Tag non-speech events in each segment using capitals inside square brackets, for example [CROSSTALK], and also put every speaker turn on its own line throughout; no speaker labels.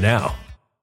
now.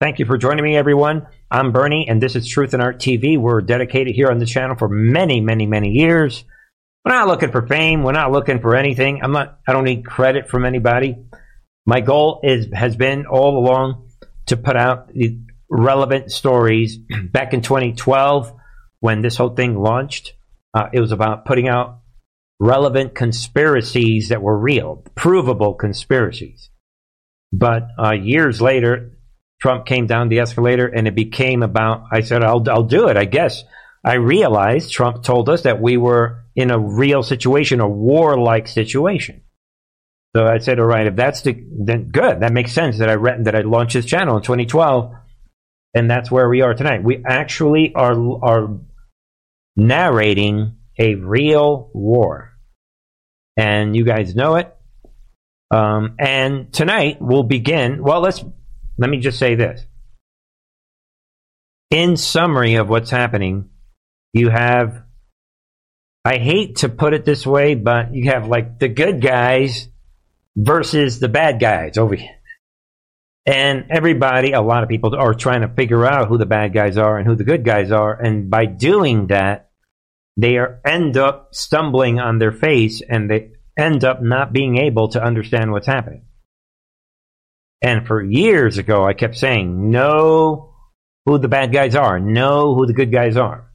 Thank you for joining me, everyone. I'm Bernie, and this is Truth and Art TV. We're dedicated here on this channel for many, many, many years. We're not looking for fame. We're not looking for anything. I'm not. I don't need credit from anybody. My goal is has been all along to put out the relevant stories. [CLEARS THROAT] Back in 2012, when this whole thing launched, uh, it was about putting out relevant conspiracies that were real, provable conspiracies. But uh, years later, Trump came down the escalator and it became about, I said, I'll, I'll do it, I guess. I realized Trump told us that we were in a real situation, a warlike situation. So I said, all right, if that's the, then good. That makes sense that I read, that I launched this channel in 2012. And that's where we are tonight. We actually are, are narrating a real war. And you guys know it. Um, and tonight we'll begin. Well, let's let me just say this. In summary of what's happening, you have, I hate to put it this way, but you have like the good guys versus the bad guys over here. And everybody, a lot of people are trying to figure out who the bad guys are and who the good guys are. And by doing that, they are, end up stumbling on their face and they end up not being able to understand what's happening. And for years ago, I kept saying, know who the bad guys are, know who the good guys are.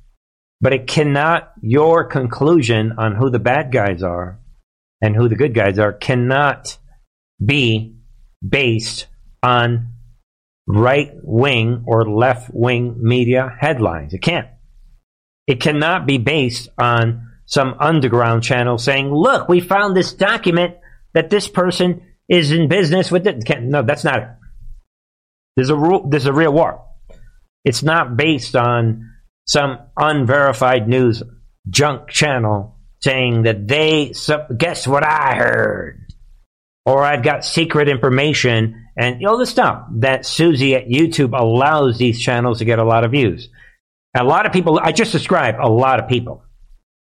But it cannot, your conclusion on who the bad guys are and who the good guys are cannot be based on right wing or left wing media headlines. It can't. It cannot be based on some underground channel saying, look, we found this document that this person is in business with it. No, that's not it. There's a rule. There's a real war. It's not based on some unverified news junk channel saying that they guess what I heard, or I've got secret information and all the stuff that Susie at YouTube allows these channels to get a lot of views. A lot of people. I just described a lot of people,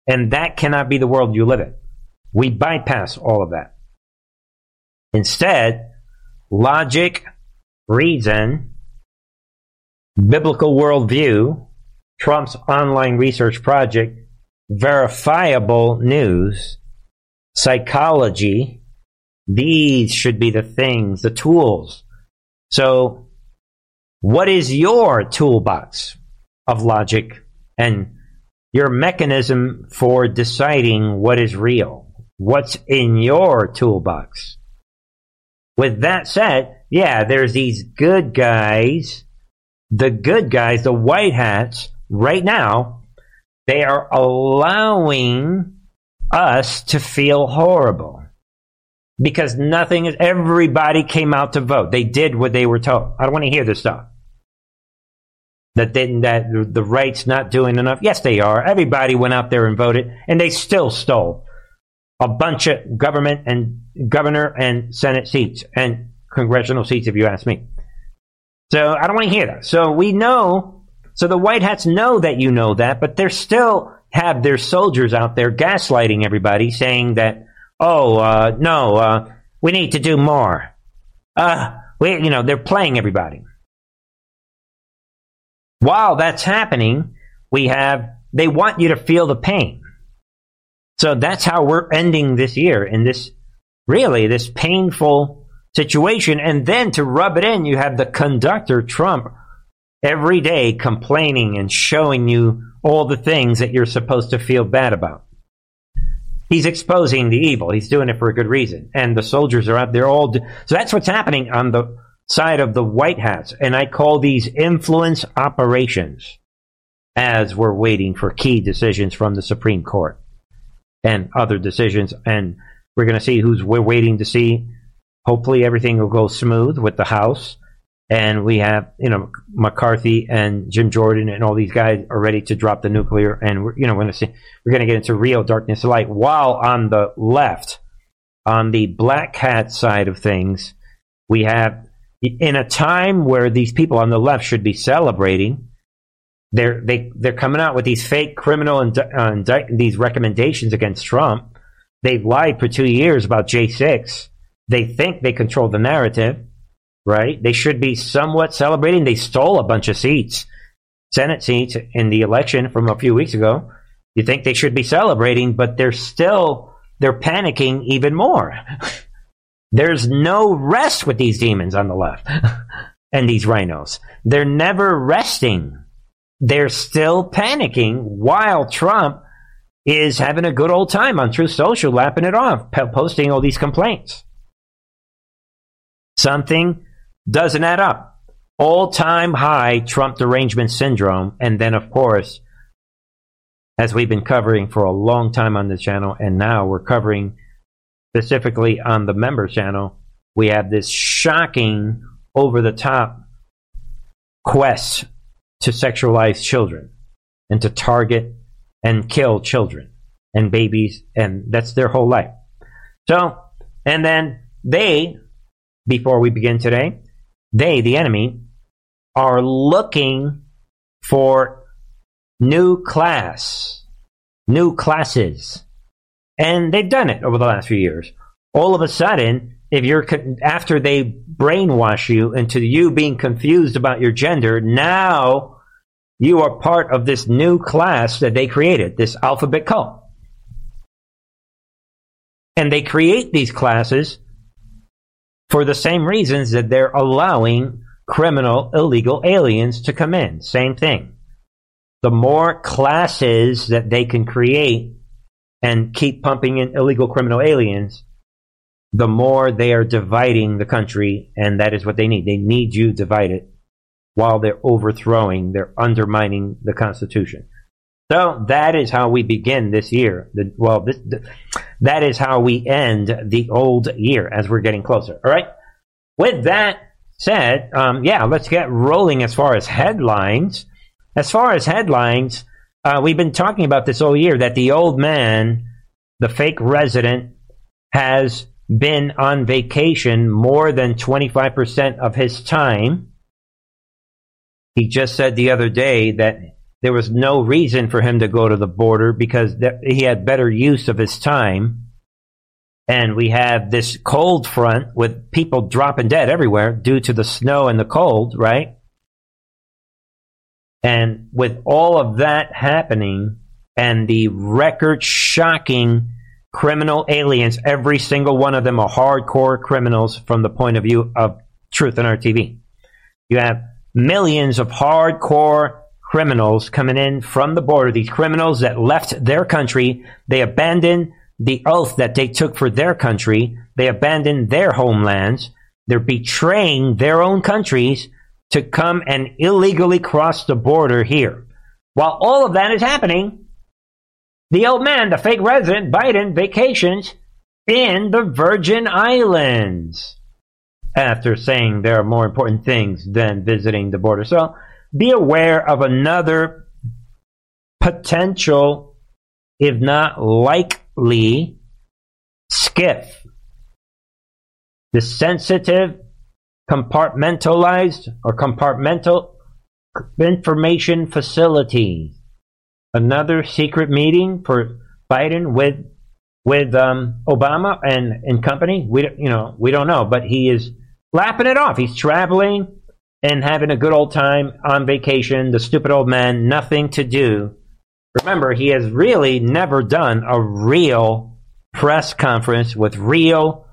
and that cannot be the world you live in. We bypass all of that. Instead, logic, reason, biblical worldview, Trump's online research project, verifiable news, psychology, these should be the things, the tools. So, what is your toolbox of logic and your mechanism for deciding what is real? What's in your toolbox? With that said, yeah, there's these good guys, the good guys, the white hats, right now, they are allowing us to feel horrible. Because nothing is, everybody came out to vote. They did what they were told. I don't want to hear this stuff. That they, that the right's not doing enough. Yes, they are. Everybody went out there and voted, and they still stole a bunch of government and governor and Senate seats and congressional seats, if you ask me. So I don't want to hear that. So we know, so the White Hats know that you know that, but they're still have their soldiers out there gaslighting everybody, saying that, oh, uh, no, uh, we need to do more. Uh, we, you know, they're playing everybody. While that's happening, we have, they want you to feel the pain. So that's how we're ending this year in this really this painful situation. And then to rub it in, you have the conductor, Trump, every day complaining and showing you all the things that you're supposed to feel bad about. He's exposing the evil. He's doing it for a good reason. And the soldiers are out there all. Do- so that's what's happening on the side of the White Hats. And I call these influence operations as we're waiting for key decisions from the Supreme Court and other decisions. And we're going to see who's we're waiting to see. Hopefully, everything will go smooth with the House and we have you know McCarthy and Jim Jordan and all these guys are ready to drop the nuclear, and we're you know we're going to see we're going to get into real darkness of light. While on the left, on the black hat side of things, we have in a time where these people on the left should be celebrating. They're they they're coming out with these fake criminal and uh, these recommendations against Trump. They've lied for two years about J six. They think they control the narrative right? They should be somewhat celebrating. They stole a bunch of seats, Senate seats in the election from a few weeks ago. You think they should be celebrating, but they're still they're panicking even more. [LAUGHS] There's no rest with these demons on the left [LAUGHS] and these RINOs. They're never resting. They're still panicking while Trump is having a good old time on Truth Social, lapping it off, posting all these complaints. Something doesn't add up. All time high Trump derangement syndrome. And then, of course, as we've been covering for a long time on the channel, and now we're covering specifically on the member channel, we have this shocking, over the top quest to sexualize children and to target and kill children and babies, and that's their whole life. So, and then they, before we begin today, they, the enemy, are looking for new class, new classes. And they've done it over the last few years. All of a sudden, if you're after they brainwash you into you being confused about your gender, now you are part of this new class that they created, this alphabet cult. And they create these classes for the same reasons that they're allowing criminal illegal aliens to come in. Same thing. The more classes that they can create and keep pumping in illegal criminal aliens, the more they are dividing the country, and that is what they need. They need you divided while they're overthrowing, they're undermining the Constitution. So that is how we begin this year. The, well, this, the, that is how we end the old year as we're getting closer. All right. With that said, um, yeah, let's get rolling as far as headlines. As far as headlines, uh, we've been talking about this all year that the old man, the fake resident, has been on vacation more than 25% of his time. He just said the other day that there was no reason for him to go to the border because he had better use of his time. And we have this cold front with people dropping dead everywhere due to the snow and the cold, right? And with all of that happening and the record shocking criminal aliens, every single one of them are hardcore criminals from the point of view of Truth and Art TV. You have millions of hardcore criminals coming in from the border, these criminals that left their country, they abandoned the oath that they took for their country, they abandoned their homelands, they're betraying their own countries to come and illegally cross the border here. While all of that is happening, the old man, the fake resident, Biden, vacations in the Virgin Islands after saying there are more important things than visiting the border. So be aware of another potential, if not likely, SCIF. The sensitive, compartmentalized, or compartmental information facility. Another secret meeting for Biden with with um, Obama and, and company. We you know we don't know, but he is lapping it off. He's traveling and having a good old time on vacation. The stupid old man, nothing to do. Remember, he has really never done a real press conference with real,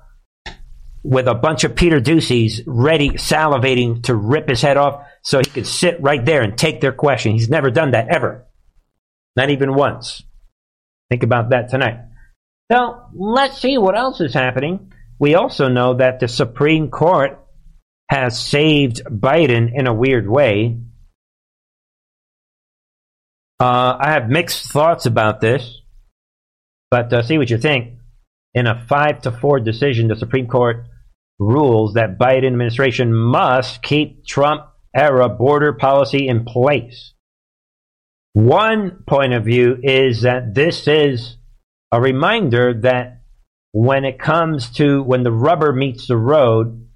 with a bunch of Peter Doocy's ready, salivating to rip his head off so he could sit right there and take their question. He's never done that ever. Not even once. Think about that tonight. So let's see what else is happening. We also know that the Supreme Court has saved Biden in a weird way. Uh, I have mixed thoughts about this, but uh, see what you think. In a five to four decision, the Supreme Court rules that Biden administration must keep Trump era border policy in place. One point of view is that this is a reminder that when it comes to when the rubber meets the road,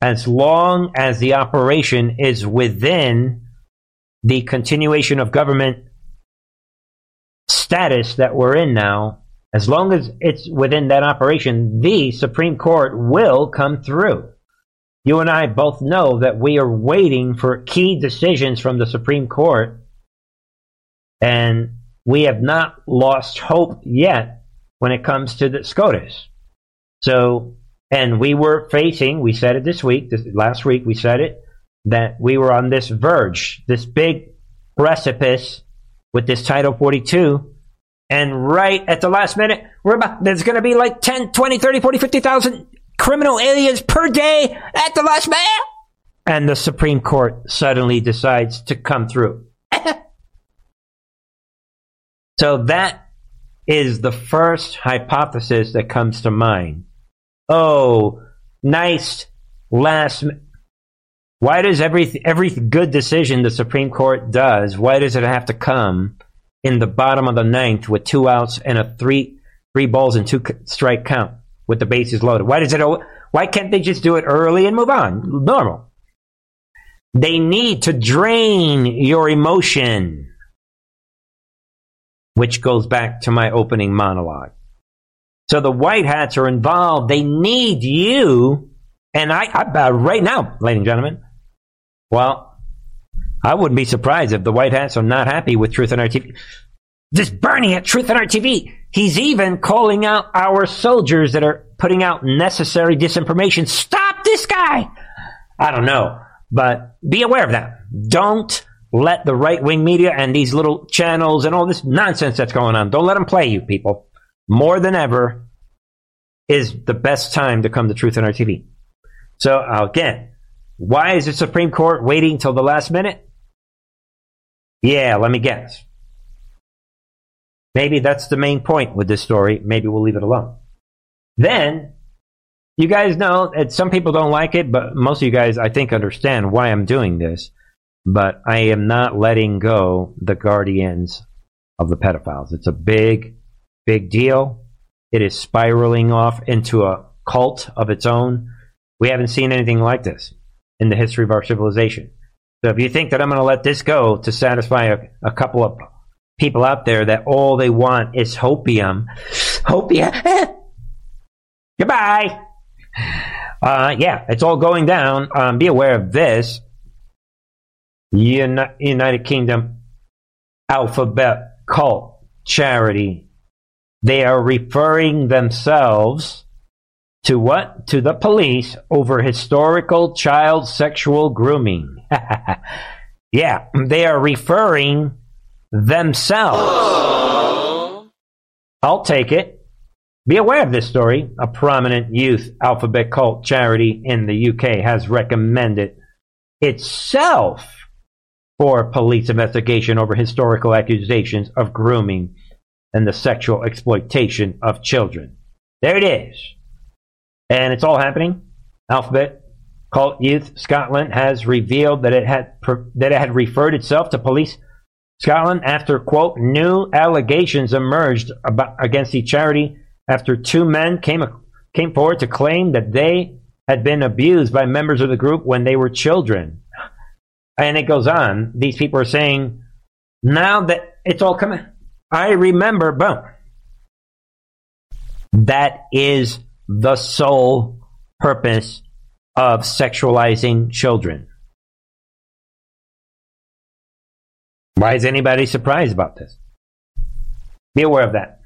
as long as the operation is within the continuation of government status that we're in now, as long as it's within that operation, the Supreme Court will come through. You and I both know that we are waiting for key decisions from the Supreme Court, and we have not lost hope yet when it comes to the SCOTUS. So, and we were facing, we said it this week, this, last week we said it, that we were on this verge, this big precipice with this Title 42 and right at the last minute, we're about, there's going to be like 10, 20, 30, 40, 50,000 criminal aliens per day at the last minute. And the Supreme Court suddenly decides to come through. [LAUGHS] so that is the first hypothesis that comes to mind. Oh, nice last. Why does every every good decision the Supreme Court does? Why does it have to come in the bottom of the ninth with two outs and a three three balls and two strike count with the bases loaded. Why does it? Why can't they just do it early and move on? Normal. They need to drain your emotion, which goes back to my opening monologue. So the white hats are involved. They need you, and I, I uh, right now, ladies and gentlemen. Well, I wouldn't be surprised if the White Hats are not happy with Truth and Art TV. This Bernie at Truth and Art TV. He's even calling out our soldiers that are putting out necessary disinformation. Stop this guy! I don't know, but be aware of that. Don't let the right wing media and these little channels and all this nonsense that's going on, don't let them play you, people. More than ever is the best time to come to Truth and Art TV. So, again, why is the Supreme Court waiting till the last minute? Yeah, let me guess. Maybe that's the main point with this story. Maybe we'll leave it alone. Then, you guys know that some people don't like it, but most of you guys, I think, understand why I'm doing this. But I am not letting go the guardians of the pedophiles. It's a big, big deal. It is spiraling off into a cult of its own. We haven't seen anything like this in the history of our civilization. So if you think that I'm going to let this go to satisfy a, a, couple of people out there that all they want is hopium, hopium, goodbye. Uh, yeah, it's all going down. Um, be aware of this. Uni- United Kingdom alphabet cult charity. They are referring themselves to what? To the police over historical child sexual grooming. [LAUGHS] yeah, they are referring themselves. Oh. I'll take it. Be aware of this story. A prominent youth alphabet cult charity in the UK has recommended itself for police investigation over historical accusations of grooming and the sexual exploitation of children. There it is. And it's all happening. Alphabet Cult Youth Scotland has revealed that it had that it had referred itself to police Scotland after quote new allegations emerged about, against the charity after two men came came forward to claim that they had been abused by members of the group when they were children. And it goes on. These people are saying now that it's all coming. I remember, boom. That is the sole purpose of sexualizing children. Why is anybody surprised about this? Be aware of that.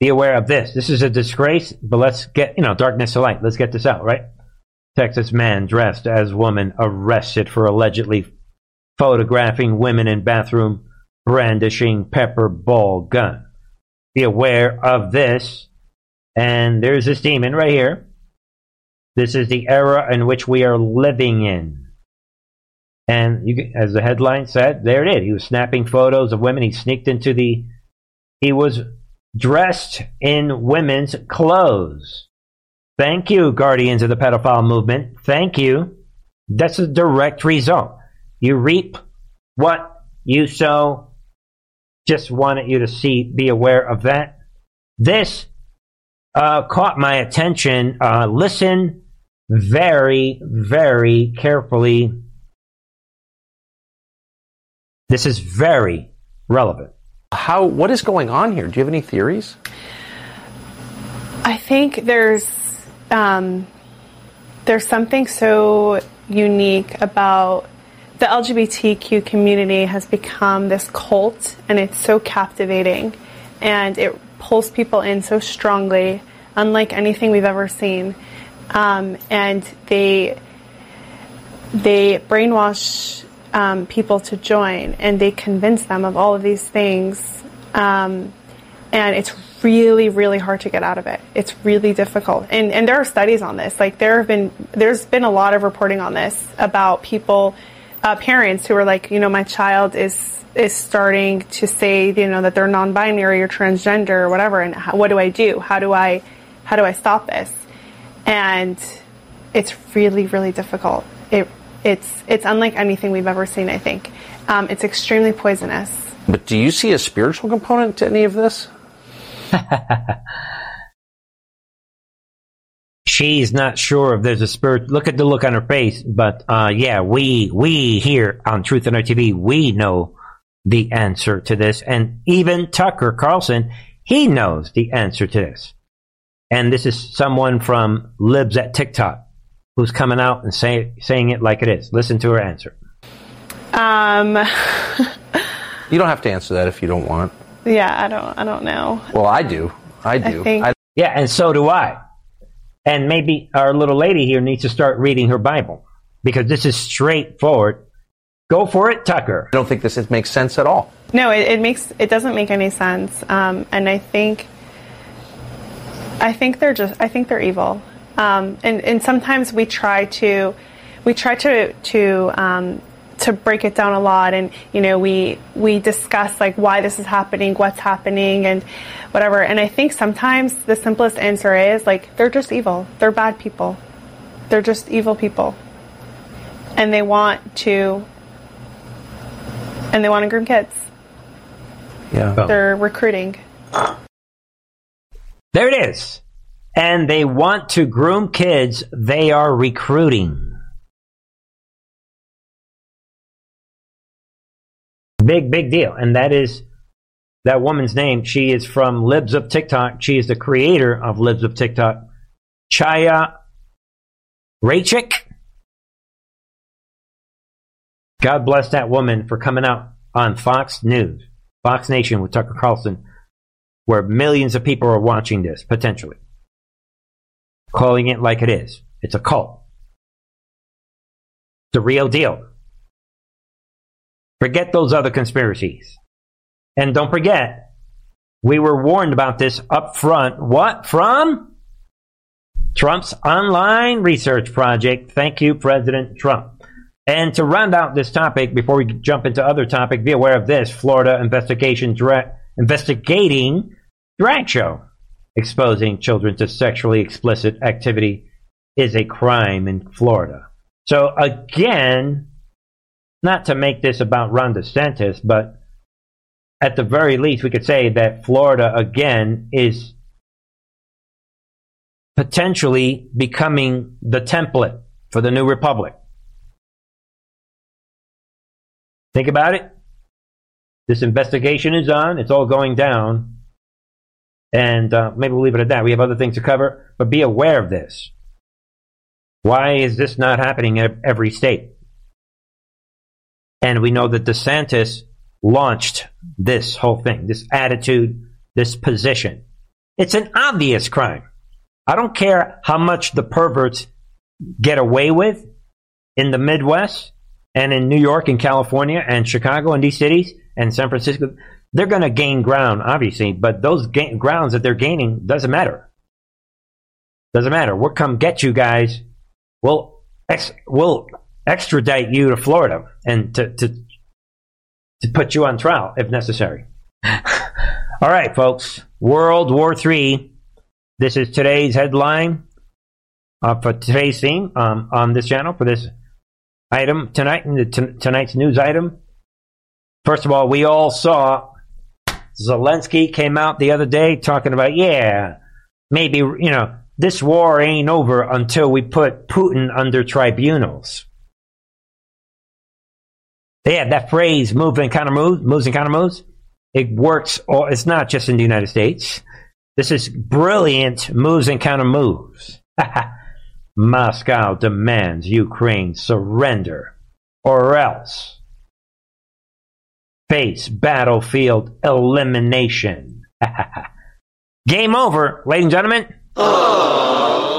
Be aware of this. This is a disgrace, but let's get, you know, darkness to light. Let's get this out, right? Texas man dressed as woman arrested for allegedly photographing women in bathroom brandishing pepper ball gun. Be aware of this. And there's this demon right here. This is the era in which we are living in. And you, as the headline said, there it is. He was snapping photos of women. He sneaked into the. He was dressed in women's clothes. Thank you, guardians of the pedophile movement. Thank you. That's a direct result. You reap what you sow. Just wanted you to see, be aware of that. This uh, caught my attention. Uh, listen very, very carefully. This is very relevant.
How? What is going on here? Do you have any theories?
I think there's um, there's something so unique about the LGBTQ community has become this cult, and it's so captivating, and it pulls people in so strongly, unlike anything we've ever seen. Um, and they they brainwash um, people to join, and they convince them of all of these things. Um, and it's really, really hard to get out of it. It's really difficult. And and there are studies on this. Like there have been there's been a lot of reporting on this about people, uh, parents who are like, you know, my child is is starting to say, you know, that they're non-binary or transgender or whatever, and how, what do I do? How do I how do I stop this? And it's really, really difficult. It it's it's unlike anything we've ever seen. I think um, it's extremely poisonous.
But do you see a spiritual component to any of this? [LAUGHS]
She's not sure if there's a spirit. Look at the look on her face. But uh, yeah, we we here on Truth and Art TV, we know the answer to this, and even Tucker Carlson, he knows the answer to this. And this is someone from Libs at TikTok who's coming out and say, saying it like it is. Listen to her answer.
Um, [LAUGHS]
You don't have to answer that if you don't want.
Yeah, I don't I don't know.
Well, I do. I do.
think-
I-
Yeah, and so do I. And maybe our little lady here needs to start reading her Bible because this is straightforward. Go for it, Tucker.
I don't think this makes sense at all.
No, it, it makes it doesn't make any sense. Um, and I think I think they're just I think they're evil. Um, and and sometimes we try to we try to to um, to break it down a lot, and you know we we discuss like why this is happening, what's happening, and whatever. And I think sometimes the simplest answer is like they're just evil. They're bad people. They're just evil people, and they want to and they want to groom kids.
Yeah.
They're recruiting.
There it is. And they want to groom kids they are recruiting. Big, big deal. And that is that woman's name. She is from Libs of TikTok. She is the creator of Libs of TikTok. Chaya Raichik. God bless that woman for coming out on Fox News, Fox Nation with Tucker Carlson, where millions of people are watching this, potentially. Calling it like it is. It's a cult. The real deal. Forget those other conspiracies. And don't forget, we were warned about this up front. What? From? Trump's online research project. Thank you, President Trump. And to round out this topic, before we jump into other topic, be aware of this: Florida investigation dra- investigating drag show exposing children to sexually explicit activity is a crime in Florida. So again, not to make this about Ron DeSantis, but at the very least, we could say that Florida again is potentially becoming the template for the new republic. Think about it. This investigation is on. It's all going down. And uh, maybe we'll leave it at that. We have other things to cover, but be aware of this. Why is this not happening in every state? And we know that DeSantis launched this whole thing, this attitude, this position. It's an obvious crime. I don't care how much the perverts get away with in the Midwest and in New York and California and Chicago and these cities and San Francisco. They're going to gain ground, obviously, but those ga- grounds that they're gaining doesn't matter. Doesn't matter. We'll come get you guys. We'll ex- we'll extradite you to Florida and to to to put you on trial if necessary. [LAUGHS] All right, folks. World War III. This is today's headline. uh, for today's theme um, on this channel for this item tonight the t- tonight's news item. First of all, we all saw Zelensky came out the other day talking about, yeah, maybe you know this war ain't over until we put Putin under tribunals. Yeah, that phrase "move and counter moves," moves and counter moves. It works. It's not just in the United States. This is brilliant moves and counter moves. [LAUGHS] Moscow demands Ukraine surrender, or else face battlefield elimination. [LAUGHS] Game over, ladies and gentlemen.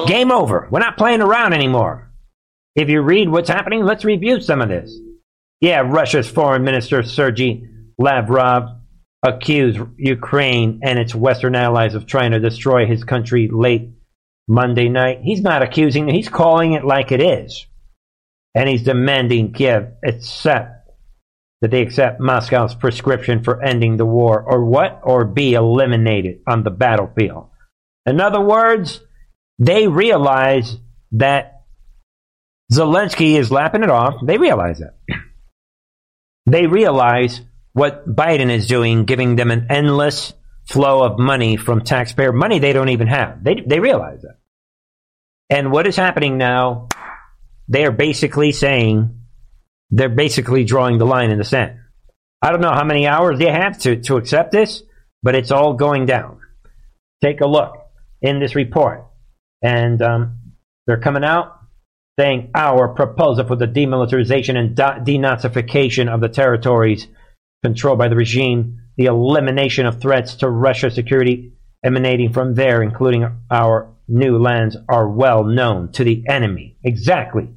Game over. We're not playing around anymore. If you read what's happening, let's review some of this. Yeah, Russia's foreign minister Sergei Lavrov accused Ukraine and its Western allies of trying to destroy his country late Monday night. He's not accusing, he's calling it like it is. And he's demanding Kiev accept that they accept Moscow's prescription for ending the war, or what? Or be eliminated on the battlefield. In other words, they realize that Zelensky is lapping it off. They realize that. [CLEARS THROAT] They realize what Biden is doing, giving them an endless flow of money from taxpayer money they don't even have. They, they realize that. And what is happening now, they are basically saying, they're basically drawing the line in the sand. I don't know how many hours they have to, to accept this, but it's all going down. Take a look in this report. And um, they're coming out saying our proposal for the demilitarization and denazification of the territories controlled by the regime, the elimination of threats to Russia's security emanating from there, including our new lands, are well known to the enemy. Exactly.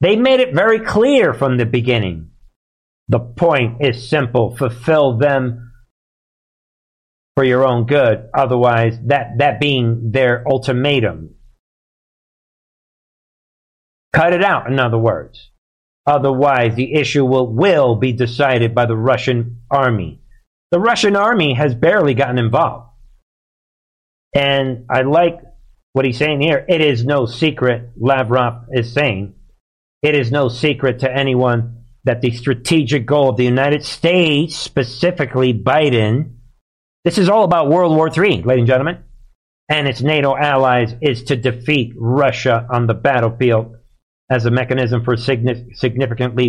They made it very clear from the beginning. The point is simple fulfill them for your own good. Otherwise, that, that being their ultimatum. Cut it out, in other words. Otherwise, the issue will, will be decided by the Russian army. The Russian army has barely gotten involved. And I like what he's saying here. It is no secret, Lavrov is saying, it is no secret to anyone that the strategic goal of the United States, specifically Biden, this is all about World War III, ladies and gentlemen, and its NATO allies, is to defeat Russia on the battlefield as a mechanism for significantly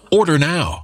Order now.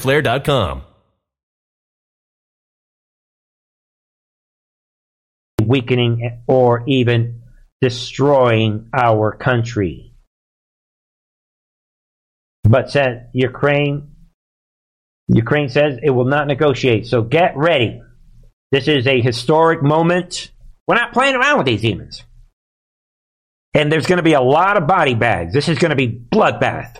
fighterflare.com.
Weakening or even destroying our country. But said Ukraine, Ukraine says it will not negotiate. So get ready. This is a historic moment. We're not playing around with these demons. And there's going to be a lot of body bags. This is going to be bloodbath.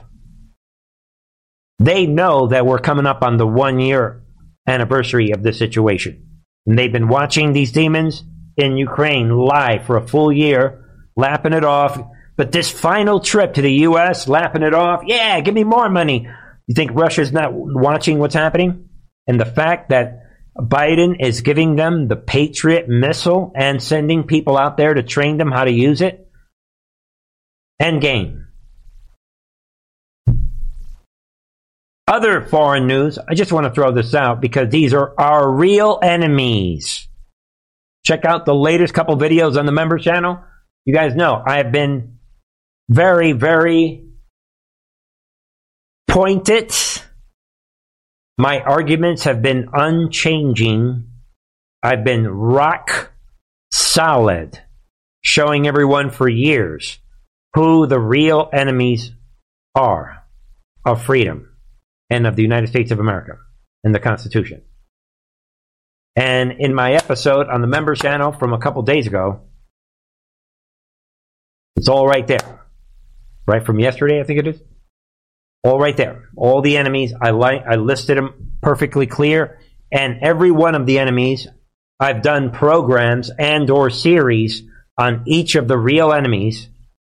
They know that we're coming up on the one year anniversary of the situation. And they've been watching these demons in Ukraine live for a full year, lapping it off. But this final trip to the U.S., lapping it off, yeah, give me more money. You think Russia's not watching what's happening? And the fact that Biden is giving them the Patriot missile and sending people out there to train them how to use it? End game. Other foreign news, I just want to throw this out because these are our real enemies. Check out the latest couple videos on the member channel. You guys know I have been very, very pointed. My arguments have been unchanging. I've been rock solid, showing everyone for years who the real enemies are of freedom and of the United States of America and the Constitution. And in my episode on the members channel from a couple days ago, it's all right there. Right from yesterday, I think it is. All right there. All the enemies, I like I listed them perfectly clear. And every one of the enemies, I've done programs and or series on each of the real enemies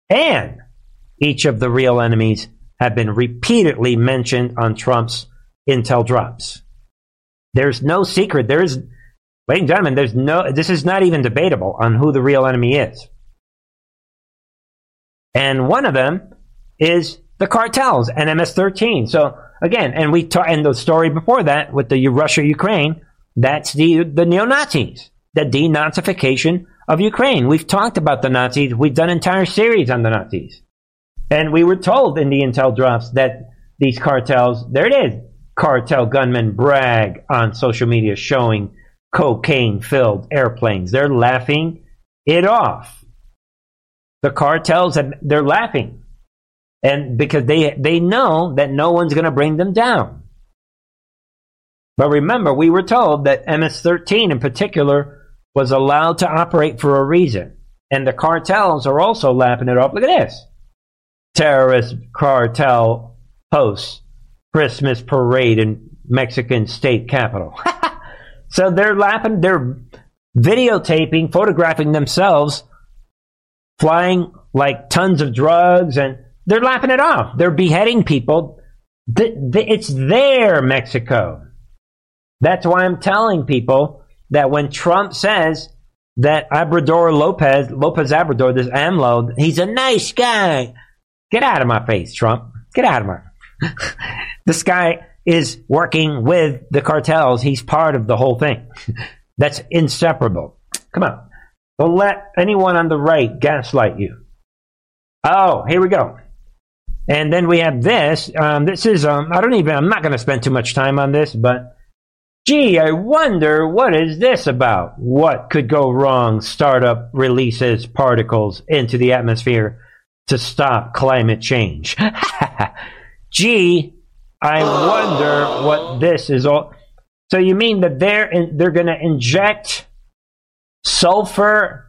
and each of the real enemies have been repeatedly mentioned on Trump's intel drops. There's no secret. There is, ladies and gentlemen, there's no, this is not even debatable on who the real enemy is. And one of them is the cartels and MS-13. So again, and we talked in the story before that with the Russia Ukraine, that's the the neo Nazis, the denazification of Ukraine. We've talked about the Nazis. We've done entire series on the Nazis. And we were told in the intel drops that these cartels, there it is, cartel gunmen brag on social media showing cocaine filled airplanes. They're laughing it off. The cartels, they're laughing. And because they, they know that no one's going to bring them down. But remember, we were told that MS 13 in particular was allowed to operate for a reason. And the cartels are also laughing it off. Look at this terrorist cartel hosts Christmas parade in Mexican state capital. [LAUGHS] so they're laughing, they're videotaping, photographing themselves flying like tons of drugs and they're laughing it off. They're beheading people. It's their Mexico. That's why I'm telling people that when Trump says that Obrador Lopez, Lopez Obrador, this AMLO, he's a nice guy. Get out of my face, Trump. Get out of my. [LAUGHS] this guy is working with the cartels. He's part of the whole thing. [LAUGHS] That's inseparable. Come on. Don't let anyone on the right gaslight you. Oh, here we go. And then we have this. Um, this is, um, I don't even, I'm not going to spend too much time on this, but Gee, I wonder what is this about? What could go wrong? Startup releases particles into the atmosphere to stop climate change. [LAUGHS] Gee, I wonder what this is all. So you mean that they're in, they're going to inject sulfur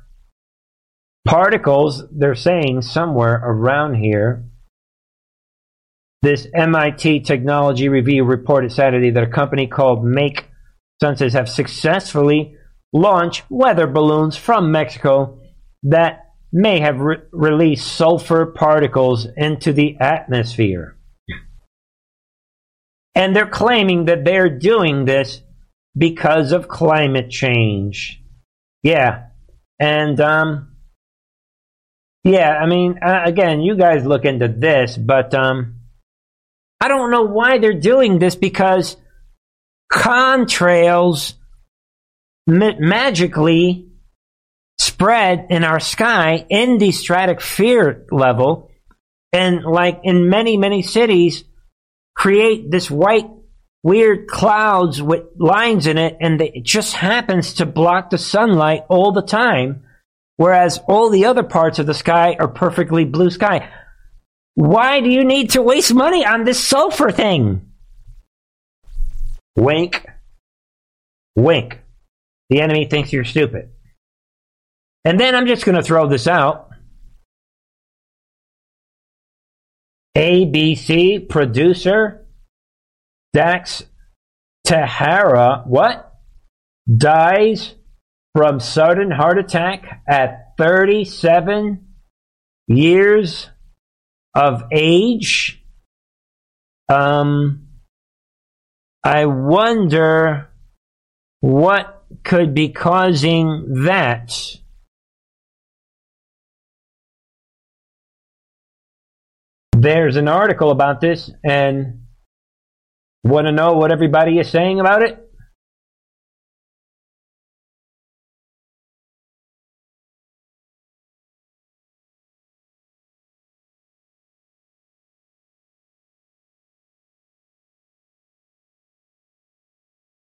particles? They're saying somewhere around here. This MIT Technology Review reported Saturday that a company called Make Sunsets have successfully launched weather balloons from Mexico that may have re- released sulfur particles into the atmosphere. And they're claiming that they're doing this because of climate change. Yeah. And, um, yeah, I mean, uh, again, you guys look into this, but, um, I don't know why they're doing this because contrails ma- magically spread in our sky in the stratospheric level. And like in many many cities create this white weird clouds with lines in it and it just happens to block the sunlight all the time whereas all the other parts of the sky are perfectly blue sky. Why do you need to waste money on this sulfur thing? Wink. Wink. The enemy thinks you're stupid and then i'm just going to throw this out ABC producer Dax Tejera, what? Dies from sudden heart attack at 37 years of age. Um, I wonder what could be causing that. There's an article about this, and want to know what everybody is saying about it?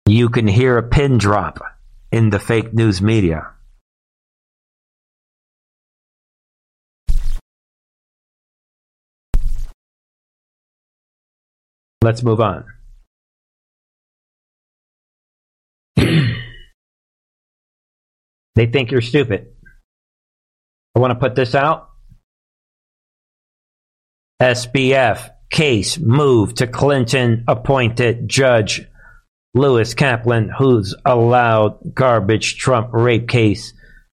You can hear a pin drop in the fake news media. Let's move on. [CLEARS THROAT] they think you're stupid. I want to put this out. SBF case moved to Clinton appointed judge Lewis Kaplan, who's allowed garbage Trump rape case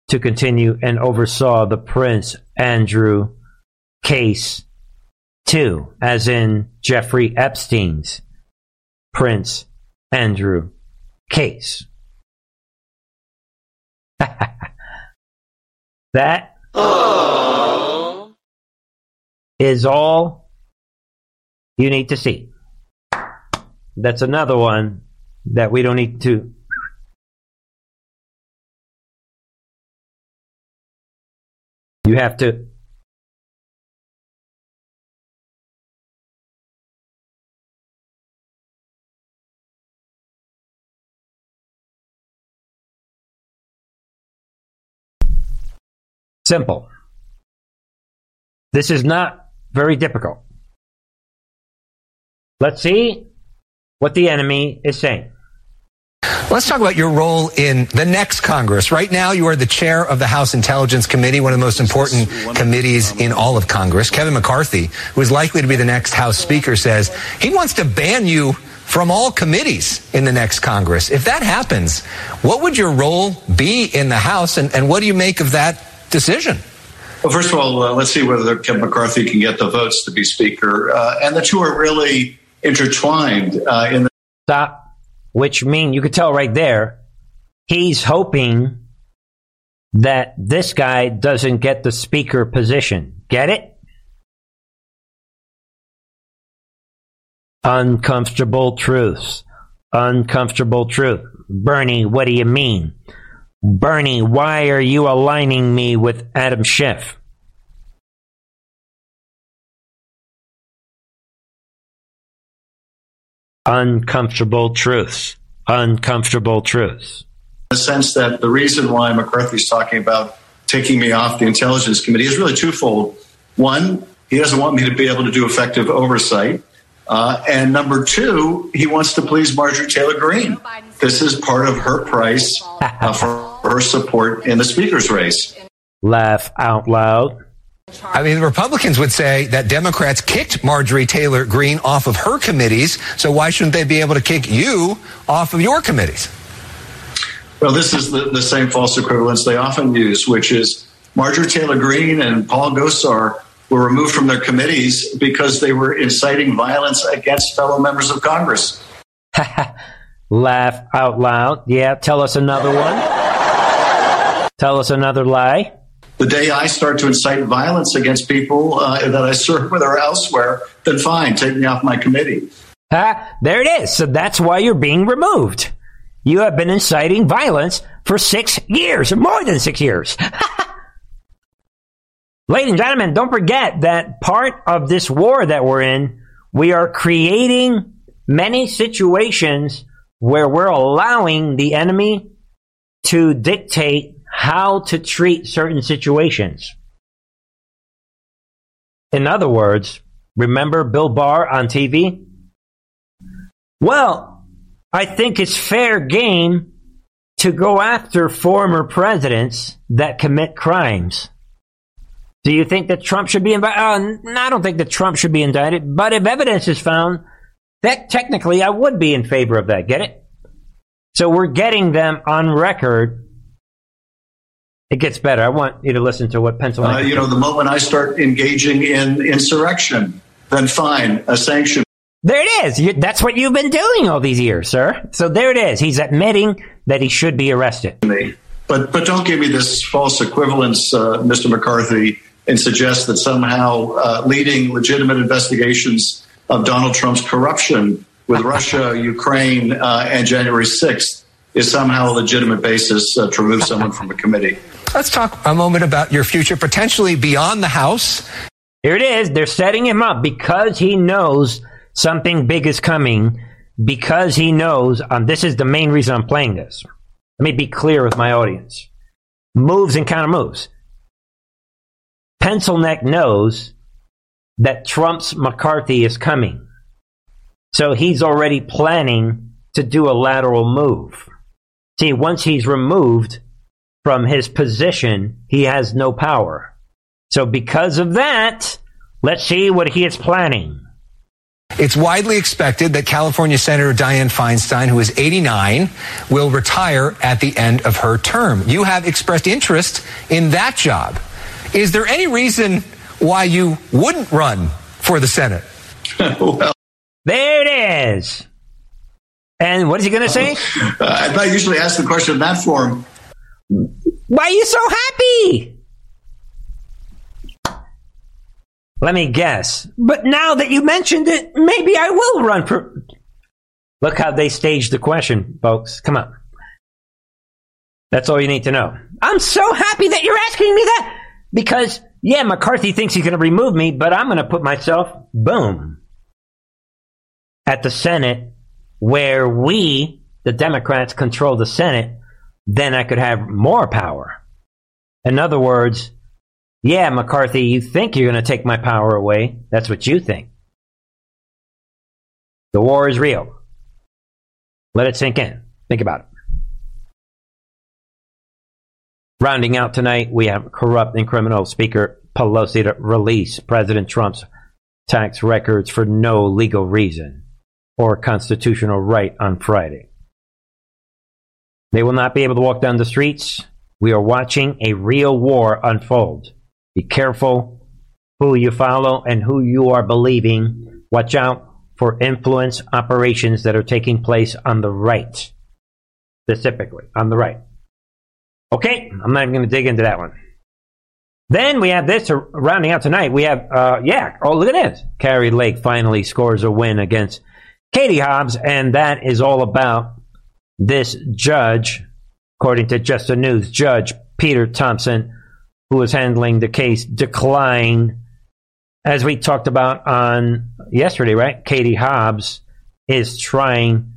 to continue and oversaw the Prince Andrew case too, as in Jeffrey Epstein's Prince Andrew case. [LAUGHS] that is all you need to see. That's another one that we don't need to. You have to Simple. This is not very difficult. Let's see what the enemy is saying.
Let's talk about your role in the next Congress. Right now, you are the chair of the House Intelligence Committee, one of the most important committees in all of Congress. Kevin McCarthy, who is likely to be the next House Speaker, says he wants to ban you from all committees in the next Congress. If that happens, what would your role be in the House, and, and what do you make of that decision?
Well, first of all, uh, let's see whether Kevin McCarthy can get the votes to be Speaker. Uh, and the two are really intertwined uh, in the.
Stop. Which mean you could tell right there, he's hoping that this guy doesn't get the Speaker position. Get it? Uncomfortable truths. Uncomfortable truth. Bernie, what do you mean? Bernie, why are you aligning me with Adam Schiff? Uncomfortable truths. uncomfortable truths.
In the sense that the reason why McCarthy's talking about taking me off the Intelligence Committee is really twofold. One, he doesn't want me to be able to do effective oversight. Uh, and number two, he wants to please Marjorie Taylor Greene. This is part of her price uh, for her support in the speaker's race.
Laugh out loud.
I mean, the Republicans would say that Democrats kicked Marjorie Taylor Greene off of her committees, so why shouldn't they be able to kick you off of your committees?
Well, this is the, the same false equivalence they often use, which is Marjorie Taylor Greene and Paul Gosar were removed from their committees because they were inciting violence against fellow members of Congress. [LAUGHS]
Laugh out loud. Yeah, tell us another one. Tell us another lie.
The day I start to incite violence against people uh, that I serve with or elsewhere, then fine, take me off my committee.
Ah, there it is. So that's why you're being removed. You have been inciting violence for six years, more than six years. [LAUGHS] Ladies and gentlemen, don't forget that part of this war that we're in, we are creating many situations where we're allowing the enemy to dictate how to treat certain situations. In other words, remember Bill Barr on TV? Well, I think it's fair game to go after former presidents that commit crimes. Do you think that Trump should be indicted? Uh, I don't think that Trump should be indicted, but if evidence is found, that technically I would be in favor of that. Get it? So we're getting them on record it gets better. I want you to listen to what Pennsylvania.
Uh, you know, the moment I start engaging in insurrection, then fine, a sanction.
There it is. You, that's what you've been doing all these years, sir. So there it is. He's admitting that he should be arrested.
But but don't give me this false equivalence, uh, Mr. McCarthy, and suggest that somehow uh, leading legitimate investigations of Donald Trump's corruption with Russia, [LAUGHS] Ukraine, uh, and January sixth is somehow a legitimate basis uh, to remove someone from a committee.
Let's talk a moment about your future potentially beyond the House.
Here it is. They're setting him up because he knows something big is coming. Because he knows, um, this is the main reason I'm playing this. Let me be clear with my audience. Moves and counter moves. Pencil neck knows that Trump's McCarthy is coming. So he's already planning to do a lateral move. See, once he's removed from his position, he has no power. So, because of that, let's see what he is planning.
It's widely expected that California Senator Dianne Feinstein, who is 89, will retire at the end of her term. You have expressed interest in that job. Is there any reason why you wouldn't run for the Senate? [LAUGHS]
well,
there it is. And what is he going to say?
Uh, I usually ask the question in that form.
Why are you so happy? Let me guess. But now that you mentioned it, maybe I will run for. Look how they staged the question, folks. Come on. That's all you need to know. I'm so happy that you're asking me that because, yeah, McCarthy thinks he's going to remove me, but I'm going to put myself, boom, at the Senate where we, the Democrats, control the Senate, then I could have more power. In other words, yeah, McCarthy, you think you're going to take my power away. That's what you think. The war is real. Let it sink in. Think about it. Rounding out tonight, we have corrupt and criminal Speaker Pelosi to release President Trump's tax records for no legal reason or constitutional right on Friday. They will not be able to walk down the streets. We are watching a real war unfold. Be careful who you follow and who you are believing. Watch out for influence operations that are taking place on the right. Specifically, on the right. Okay, I'm not even going to dig into that one. Then we have this rounding out tonight. We have, uh, yeah, oh, look at this. Kari Lake finally scores a win against Katie Hobbs, and that is all about this judge, according to Just the News, Judge Peter Thompson, who was handling the case, declined, as we talked about on yesterday, right? Katie Hobbs is trying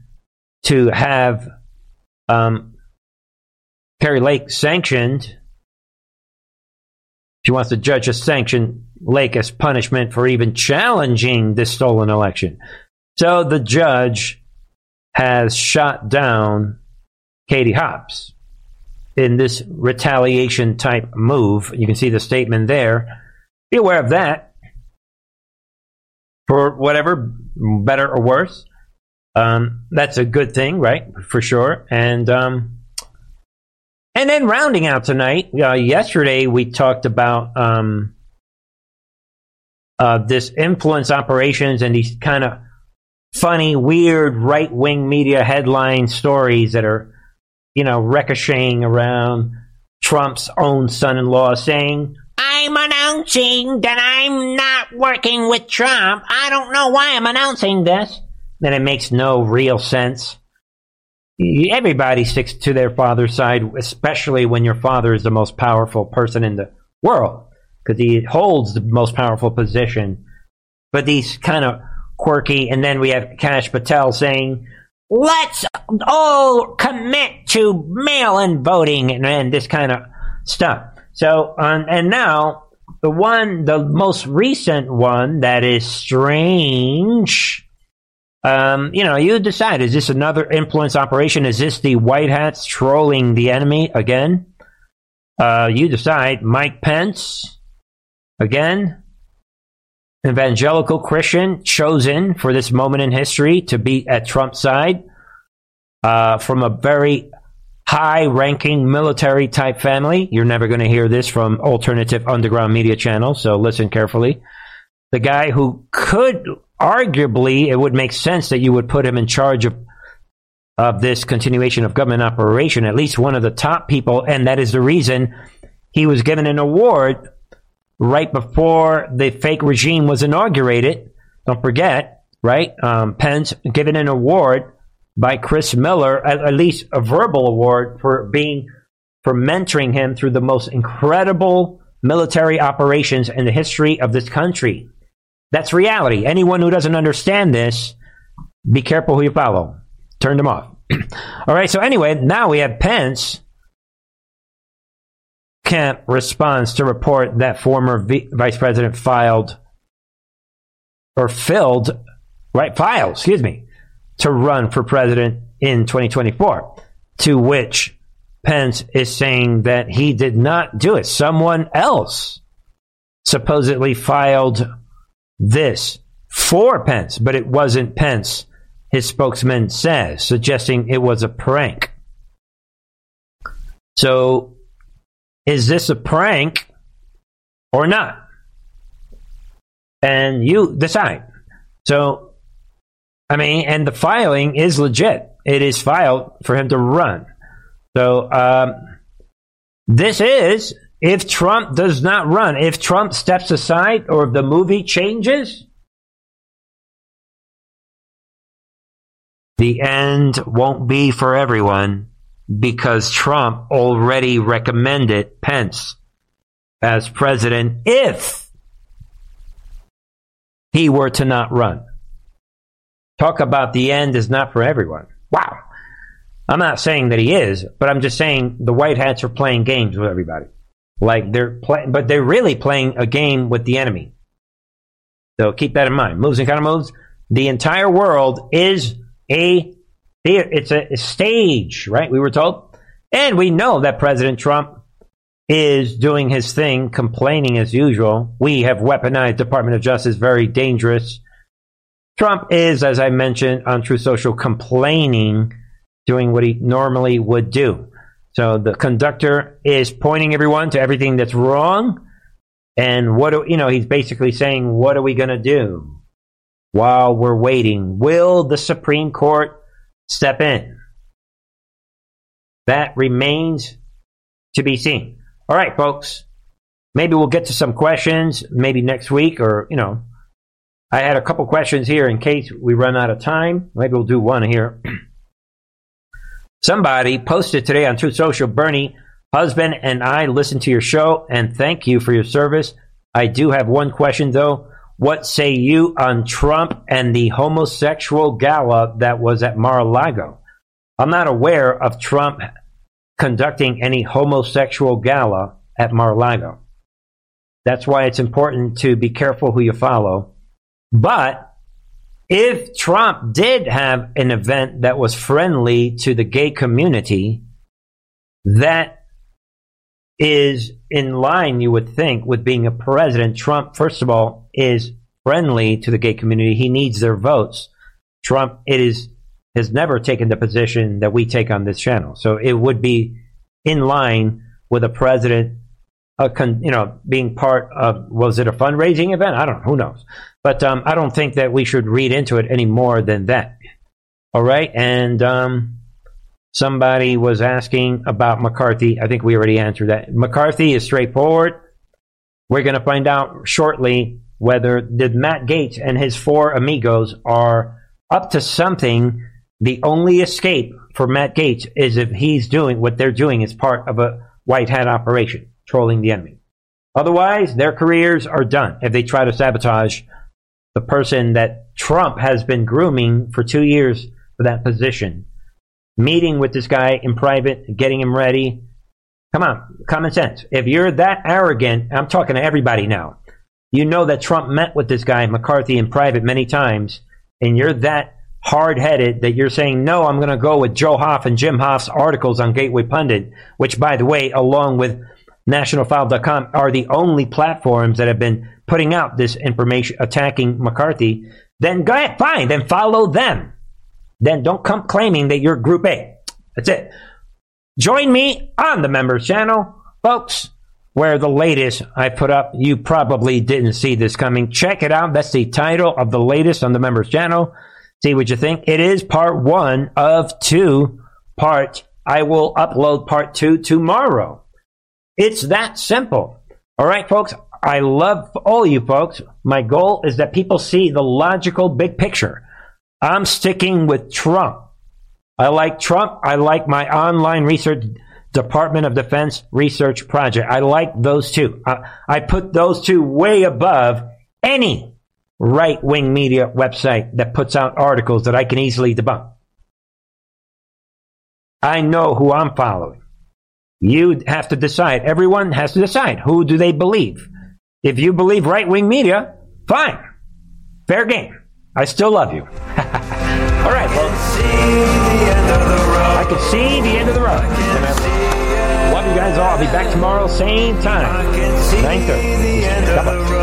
to have um, Kari Lake sanctioned. She wants the judge to sanction Lake as punishment for even challenging this stolen election. So the judge has shot down Katie Hobbs in this retaliation type move. You can see the statement there. Be aware of that. For whatever, better or worse. Um, that's a good thing, right? For sure. And um, and then rounding out tonight, uh, yesterday we talked about um, uh, this influence operations and these kind of funny, weird right wing media headline stories that are, you know, ricocheting around Trump's own son in law saying, I'm announcing that I'm not working with Trump. I don't know why I'm announcing this. Then it makes no real sense. Everybody sticks to their father's side, especially when your father is the most powerful person in the world, because he holds the most powerful position. But these kind of quirky, and then we have Kash Patel saying, let's all commit to mail-in voting and, and this kind of stuff. So, um, and now the one, the most recent one that is strange um, you know, you decide is this another influence operation? Is this the white hats trolling the enemy again? Uh, you decide. Mike Pence, again, evangelical Christian, chosen for this moment in history to be at Trump's side uh, from a very high ranking military type family. You're never going to hear this from alternative underground media channels, so listen carefully. The guy who could arguably it would make sense that you would put him in charge of of this continuation of government operation, at least one of the top people, and that is the reason he was given an award right before the fake regime was inaugurated. Don't forget, right? Um, Pence given an award by Chris Miller, at, at least a verbal award for being for mentoring him through the most incredible military operations in the history of this country. That's reality. Anyone who doesn't understand this, be careful who you follow. Turn them off. [CLEARS THROAT] All right. So anyway, now we have Pence. Camp responds to report that former v- vice president filed or filled, right, filed, excuse me, to run for president in 2024. To which Pence is saying that he did not do it. Someone else supposedly filed this for Pence, but it wasn't Pence, his spokesman says, suggesting it was a prank. So, is this a prank or not? And you decide. So, I mean, and the filing is legit. It is filed for him to run. So, um, this is if Trump does not run, if Trump steps aside or if the movie changes, the end won't be for everyone because Trump already recommended Pence as president if he were to not run. Talk about the end is not for everyone. Wow. I'm not saying that he is, but I'm just saying the white hats are playing games with everybody. Like they're playing, but they're really playing a game with the enemy. So keep that in mind. Moves and counter moves. The entire world is a it's a stage, right? We were told, and we know that President Trump is doing his thing, complaining as usual. We have weaponized Department of Justice, very dangerous. Trump is, as I mentioned on Truth Social, complaining, doing what he normally would do. So the conductor is pointing everyone to everything that's wrong. And what do, you know, he's basically saying, what are we going to do while we're waiting? Will the Supreme Court step in? That remains to be seen. All right, folks. Maybe we'll get to some questions maybe next week or, you know, I had a couple questions here in case we run out of time. Maybe we'll do one here. Somebody posted today on Truth Social, Bernie, husband and I listened to your show and thank you for your service. I do have one question though. What say you on Trump and the homosexual gala that was at Mar-a-Lago? I'm not aware of Trump conducting any homosexual gala at Mar-a-Lago. That's why it's important to be careful who you follow. But if Trump did have an event that was friendly to the gay community, that is in line, you would think, with being a president. Trump, first of all, is friendly to the gay community. He needs their votes. Trump, it is has never taken the position that we take on this channel. So it would be in line with a president, a con, you know, being part of, was it a fundraising event? I don't know. Who knows? But um, I don't think that we should read into it any more than that. All right. And um, somebody was asking about McCarthy. I think we already answered that. McCarthy is straightforward. We're going to find out shortly whether did Matt Gaetz and his four amigos are up to something the only escape for Matt Gaetz is if he's doing what they're doing as part of a white hat operation, trolling the enemy. Otherwise, their careers are done if they try to sabotage the person that Trump has been grooming for two years for that position. Meeting with this guy in private, getting him ready. Come on, common sense. If you're that arrogant, I'm talking to everybody now. You know that Trump met with this guy, McCarthy, in private many times, and you're that hard headed that you're saying, no, I'm going to go with Joe Hoft and Jim Hoft's articles on Gateway Pundit, which, by the way, along with nationalfile.com, are the only platforms that have been putting out this information attacking McCarthy, then go ahead, fine, then follow them. Then don't come claiming that you're Group A. That's it. Join me on the members channel, folks, where the latest I put up, you probably didn't see this coming. Check it out. That's the title of the latest on the members channel. See what you think. It is part one of two part. I will upload part two tomorrow. It's that simple. All right, folks. I love all you folks. My goal is that people see the logical big picture. I'm sticking with Trump. I like Trump. I like my online research Department of Defense research project. I like those two. I, I put those two way above any right wing media website that puts out articles that I can easily debunk. I know who I'm following. You have to decide. Everyone has to decide who do they believe. If you believe right wing media, fine. Fair game. I still love you. [LAUGHS] All right, folks. I can see the end of the road. love you guys all. I'll be back tomorrow, same time. 9.30.